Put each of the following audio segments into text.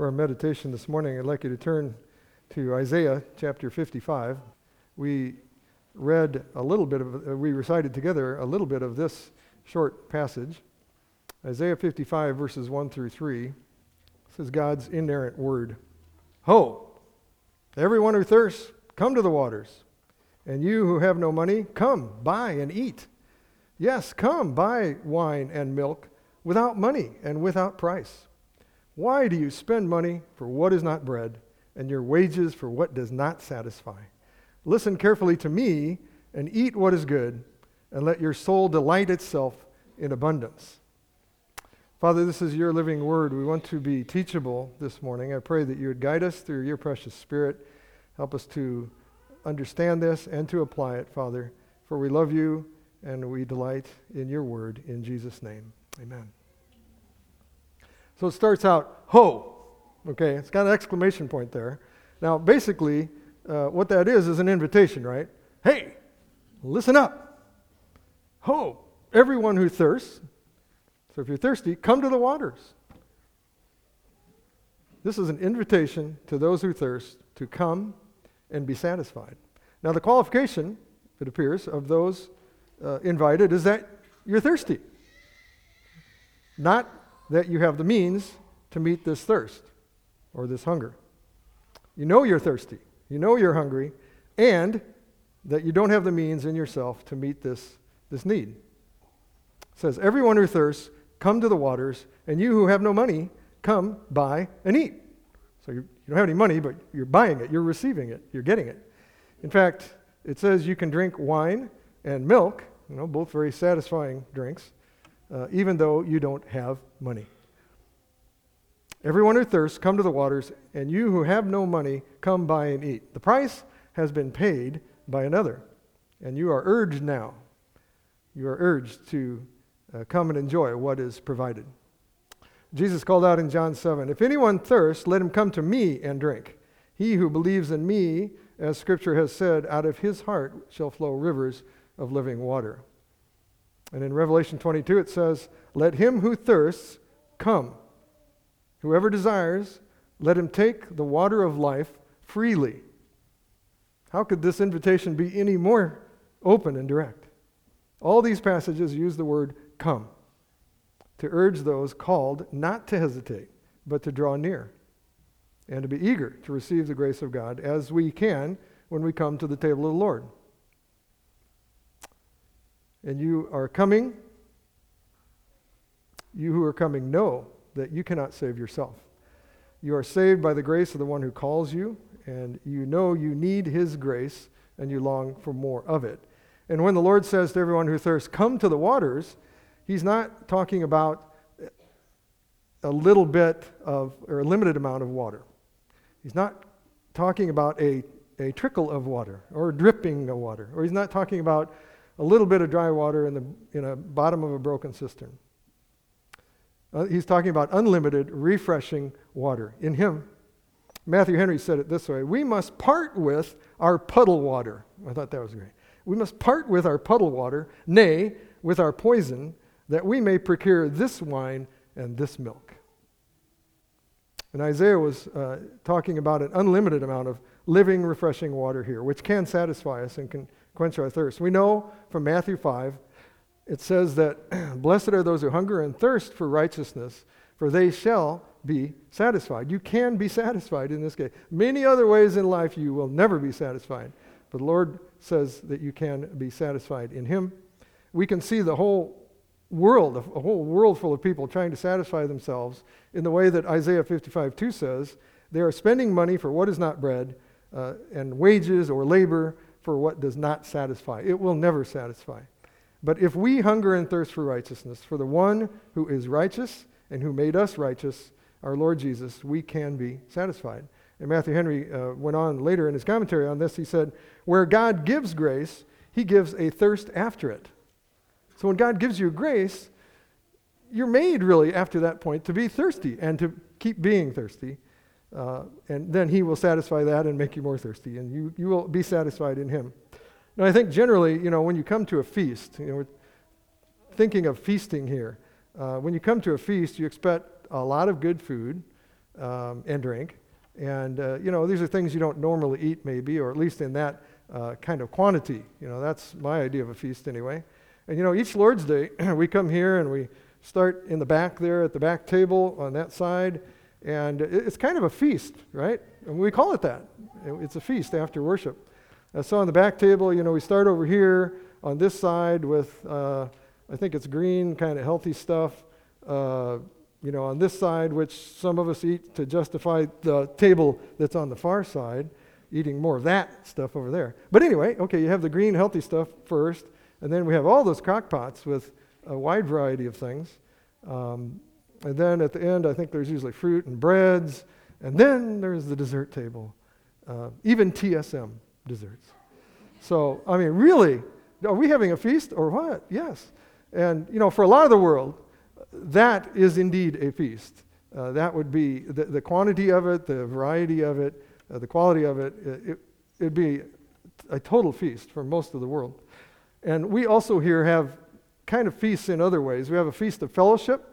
For our meditation this morning, I'd like you to turn to Isaiah chapter 55. We read a little bit of, uh, we recited together a little bit of this short passage. Isaiah 55, verses 1 through 3. This is God's inerrant word. Ho! Everyone who thirsts, come to the waters. And you who have no money, come, buy and eat. Yes, come, buy wine and milk without money and without price. Why do you spend money for what is not bread, and your wages for what does not satisfy? Listen carefully to me, and eat what is good, and let your soul delight itself in abundance. Father, this is your living word. We want to be teachable this morning. I pray that you would guide us through your precious spirit. Help us to understand this and to apply it, Father, for we love you and we delight in your word. In Jesus' name, amen. So it starts out, ho. Okay, it's got an exclamation point there. Now, basically, uh, what that is is an invitation, right? Hey, listen up. Ho, everyone who thirsts. So if you're thirsty, come to the waters. This is an invitation to those who thirst to come and be satisfied. Now, the qualification, it appears, of those uh, invited is that you're thirsty. Not that you have the means to meet this thirst or this hunger. You know you're thirsty, you know you're hungry, and that you don't have the means in yourself to meet this, this need. It says, Everyone who thirsts, come to the waters, and you who have no money, come buy and eat. So you, you don't have any money, but you're buying it, you're receiving it, you're getting it. In fact, it says you can drink wine and milk, you know, both very satisfying drinks, uh, even though you don't have money. Everyone who thirsts, come to the waters, and you who have no money, come buy and eat. The price has been paid by another, and you are urged now. You are urged to uh, come and enjoy what is provided. Jesus called out in John 7 If anyone thirsts, let him come to me and drink. He who believes in me, as Scripture has said, out of his heart shall flow rivers of living water. And in Revelation 22, it says, Let him who thirsts come. Whoever desires, let him take the water of life freely. How could this invitation be any more open and direct? All these passages use the word come to urge those called not to hesitate, but to draw near and to be eager to receive the grace of God as we can when we come to the table of the Lord. And you are coming, you who are coming know that you cannot save yourself. You are saved by the grace of the one who calls you, and you know you need his grace, and you long for more of it. And when the Lord says to everyone who thirsts, Come to the waters, he's not talking about a little bit of, or a limited amount of water. He's not talking about a, a trickle of water or dripping of water, or he's not talking about a little bit of dry water in the in a bottom of a broken cistern. Uh, he's talking about unlimited, refreshing water in him. Matthew Henry said it this way We must part with our puddle water. I thought that was great. We must part with our puddle water, nay, with our poison, that we may procure this wine and this milk. And Isaiah was uh, talking about an unlimited amount of living, refreshing water here, which can satisfy us and can quench our thirst. We know from Matthew 5 it says that blessed are those who hunger and thirst for righteousness, for they shall be satisfied. You can be satisfied in this case. Many other ways in life you will never be satisfied, but the Lord says that you can be satisfied in Him. We can see the whole world, a whole world full of people trying to satisfy themselves in the way that Isaiah 55 2 says they are spending money for what is not bread uh, and wages or labor for what does not satisfy. It will never satisfy. But if we hunger and thirst for righteousness, for the one who is righteous and who made us righteous, our Lord Jesus, we can be satisfied. And Matthew Henry uh, went on later in his commentary on this. He said, Where God gives grace, he gives a thirst after it. So when God gives you grace, you're made really after that point to be thirsty and to keep being thirsty. Uh, and then he will satisfy that and make you more thirsty, and you, you will be satisfied in him. Now, I think generally, you know, when you come to a feast, you know, we're thinking of feasting here. Uh, when you come to a feast, you expect a lot of good food, um, and drink. And, uh, you know, these are things you don't normally eat, maybe, or at least in that uh, kind of quantity. You know, that's my idea of a feast anyway. And, you know, each Lord's Day, we come here and we start in the back there at the back table on that side. And it's kind of a feast, right? And we call it that. It's a feast after worship. Uh, so on the back table, you know, we start over here on this side with, uh, I think it's green, kind of healthy stuff. Uh, you know, on this side, which some of us eat to justify the table that's on the far side, eating more of that stuff over there. But anyway, okay, you have the green, healthy stuff first, and then we have all those crock pots with a wide variety of things. Um, and then at the end, I think there's usually fruit and breads, and then there's the dessert table, uh, even TSM desserts. So, I mean, really, are we having a feast or what? Yes. And, you know, for a lot of the world, that is indeed a feast. Uh, that would be the, the quantity of it, the variety of it, uh, the quality of it, it, it'd be a total feast for most of the world. And we also here have kind of feasts in other ways. We have a feast of fellowship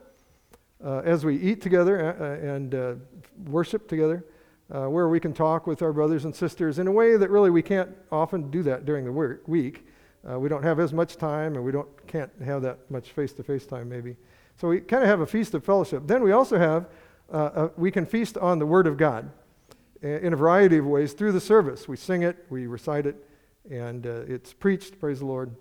uh, as we eat together uh, uh, and uh, worship together, where we can talk with our brothers and sisters in a way that really we can't often do that during the work, week. we don't have as much time and we don't, can't have that much face to face time, maybe. So we kind of have a feast of fellowship. Then we also have, uh, a, we can feast on the Word of God in a variety of ways through the service. We sing it, we recite it, and uh, it's preached, praise the Lord,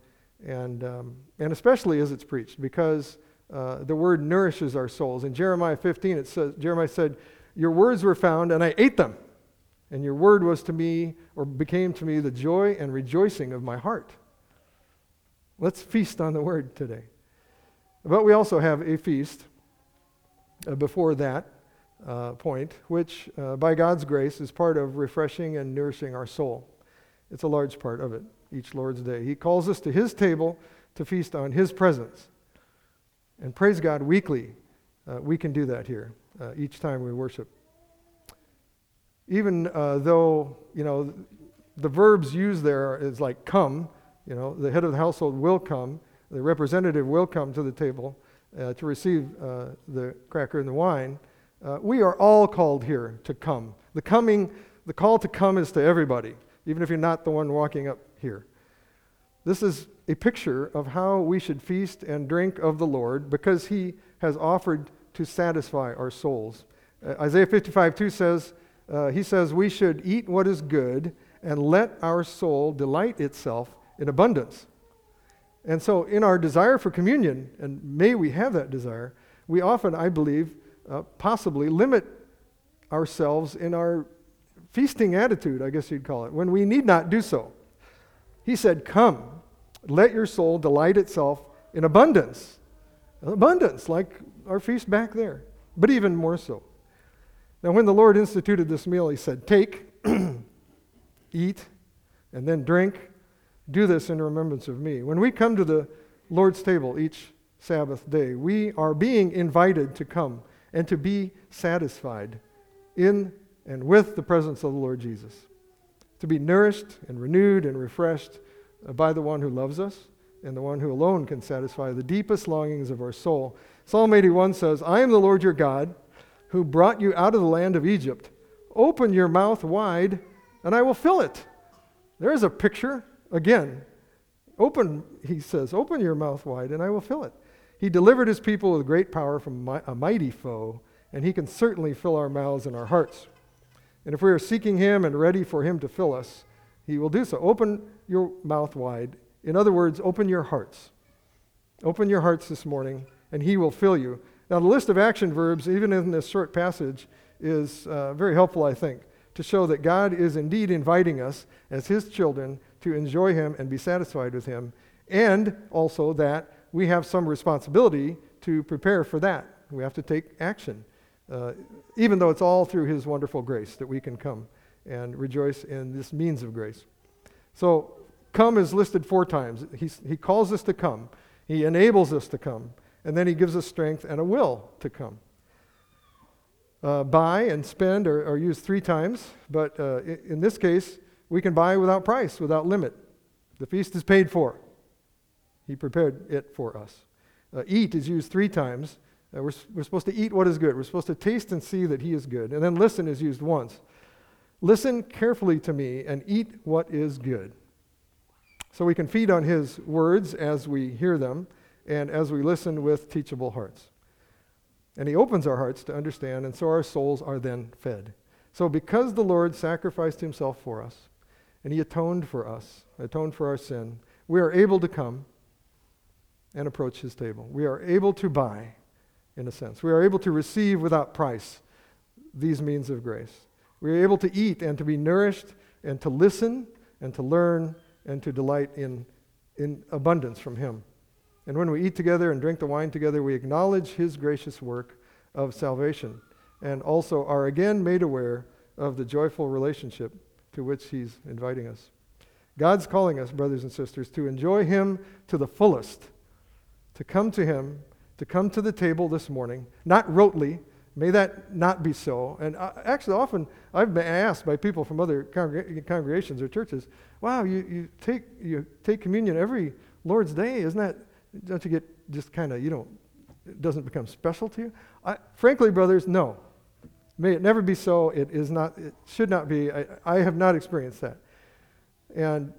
and, um, and especially as it's preached, because uh, the Word nourishes our souls. In Jeremiah 15, it says, Jeremiah said, Your words were found, and I ate them. And your word was to me, or became to me, the joy and rejoicing of my heart. Let's feast on the word today. But we also have a feast uh, before that uh, point, which, uh, by God's grace, is part of refreshing and nourishing our soul. It's a large part of it each Lord's Day. He calls us to His table to feast on His presence. And praise God, weekly, uh, we can do that here uh, each time we worship. Even uh, though, you know, the verbs used there is like come, you know, the head of the household will come the representative will come to the table uh, to receive uh, the cracker and the wine. Uh, we are all called here to come. The coming, the call to come is to everybody, even if you're not the one walking up here. This is a picture of how we should feast and drink of the Lord because he has offered to satisfy our souls. Uh, Isaiah 55 2 says, uh, He says, We should eat what is good and let our soul delight itself in abundance. And so, in our desire for communion, and may we have that desire, we often, I believe, uh, possibly limit ourselves in our feasting attitude, I guess you'd call it, when we need not do so. He said, Come, let your soul delight itself in abundance. Abundance, like our feast back there, but even more so. Now, when the Lord instituted this meal, He said, Take, eat, and then drink do this in remembrance of me. When we come to the Lord's table each Sabbath day, we are being invited to come and to be satisfied in and with the presence of the Lord Jesus, to be nourished and renewed and refreshed by the one who loves us and the one who alone can satisfy the deepest longings of our soul. Psalm 81 says, I am the Lord your God who brought you out of the land of Egypt. Open your mouth wide, and I will fill it. There is a picture Again, open, he says, open your mouth wide and I will fill it. He delivered his people with great power from a mighty foe, and he can certainly fill our mouths and our hearts. And if we are seeking him and ready for him to fill us, he will do so. Open your mouth wide. In other words, open your hearts. Open your hearts this morning, and he will fill you. Now, the list of action verbs, even in this short passage, is uh, very helpful, I think, to show that God is indeed inviting us as his children to enjoy Him and be satisfied with Him, and also that we have some responsibility to prepare for that. We have to take action, uh, even though it's all through His wonderful grace that we can come and rejoice in this means of grace. So, come is listed four times. He's, he calls us to come, He enables us to come, and then He gives us strength and a will to come. Uh, buy and spend are, are, used three times, but uh, in this case, we can buy without price, without limit. The feast is paid for. He prepared it for us. Uh, eat is used three times, Uh, we're, we're supposed to eat what is good. We're supposed to taste and see that He is good. And then listen is used once. Listen carefully to me and eat what is good. So we can feed on His words as we hear them and as we listen with teachable hearts. And He opens our hearts to understand, and so our souls are then fed. So because the Lord sacrificed Himself for us, and He atoned for us, atoned for our sin, we are able to come and approach His table. We are able to buy, in a sense. We are able to receive without price these means of grace. We are able to eat and to be nourished and to listen and to learn and to delight in, in abundance from Him. And when we eat together and drink the wine together, we acknowledge His gracious work of salvation and also are again made aware of the joyful relationship to which He's inviting us. God's calling us, brothers and sisters, to enjoy Him to the fullest, to come to Him, to come to the table this morning, not rotely. May that not be so. And uh, actually, often I've been asked by people from other congreg- congregations or churches, wow, you, you, take, you take communion every Lord's Day. Isn't that, don't you get just kind of, you don't, it doesn't become special to you? I, frankly, brothers, no. May it never be so. It is not, it should not be. I, I have not experienced that. And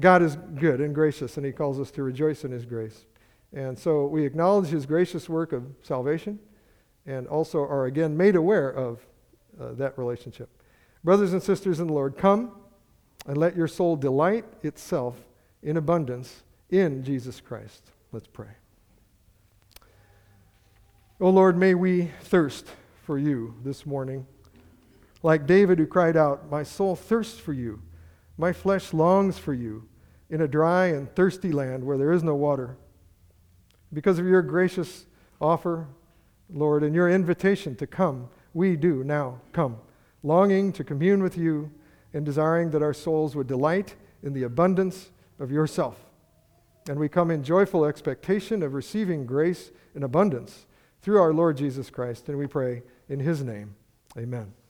God is good and gracious, and He calls us to rejoice in His grace. And so we acknowledge His gracious work of salvation and also are again made aware of uh, that relationship. Brothers and sisters in the Lord, come and let your soul delight itself in abundance in Jesus Christ. Let's pray. Oh Lord, may we thirst for you this morning. Like David, who cried out, My soul thirsts for you, my flesh longs for you in a dry and thirsty land where there is no water. Because of your gracious offer, Lord, and your invitation to come, we do now come, longing to commune with you and desiring that our souls would delight in the abundance of yourself. And we come in joyful expectation of receiving grace in abundance through our Lord Jesus Christ. And we pray in his name, amen.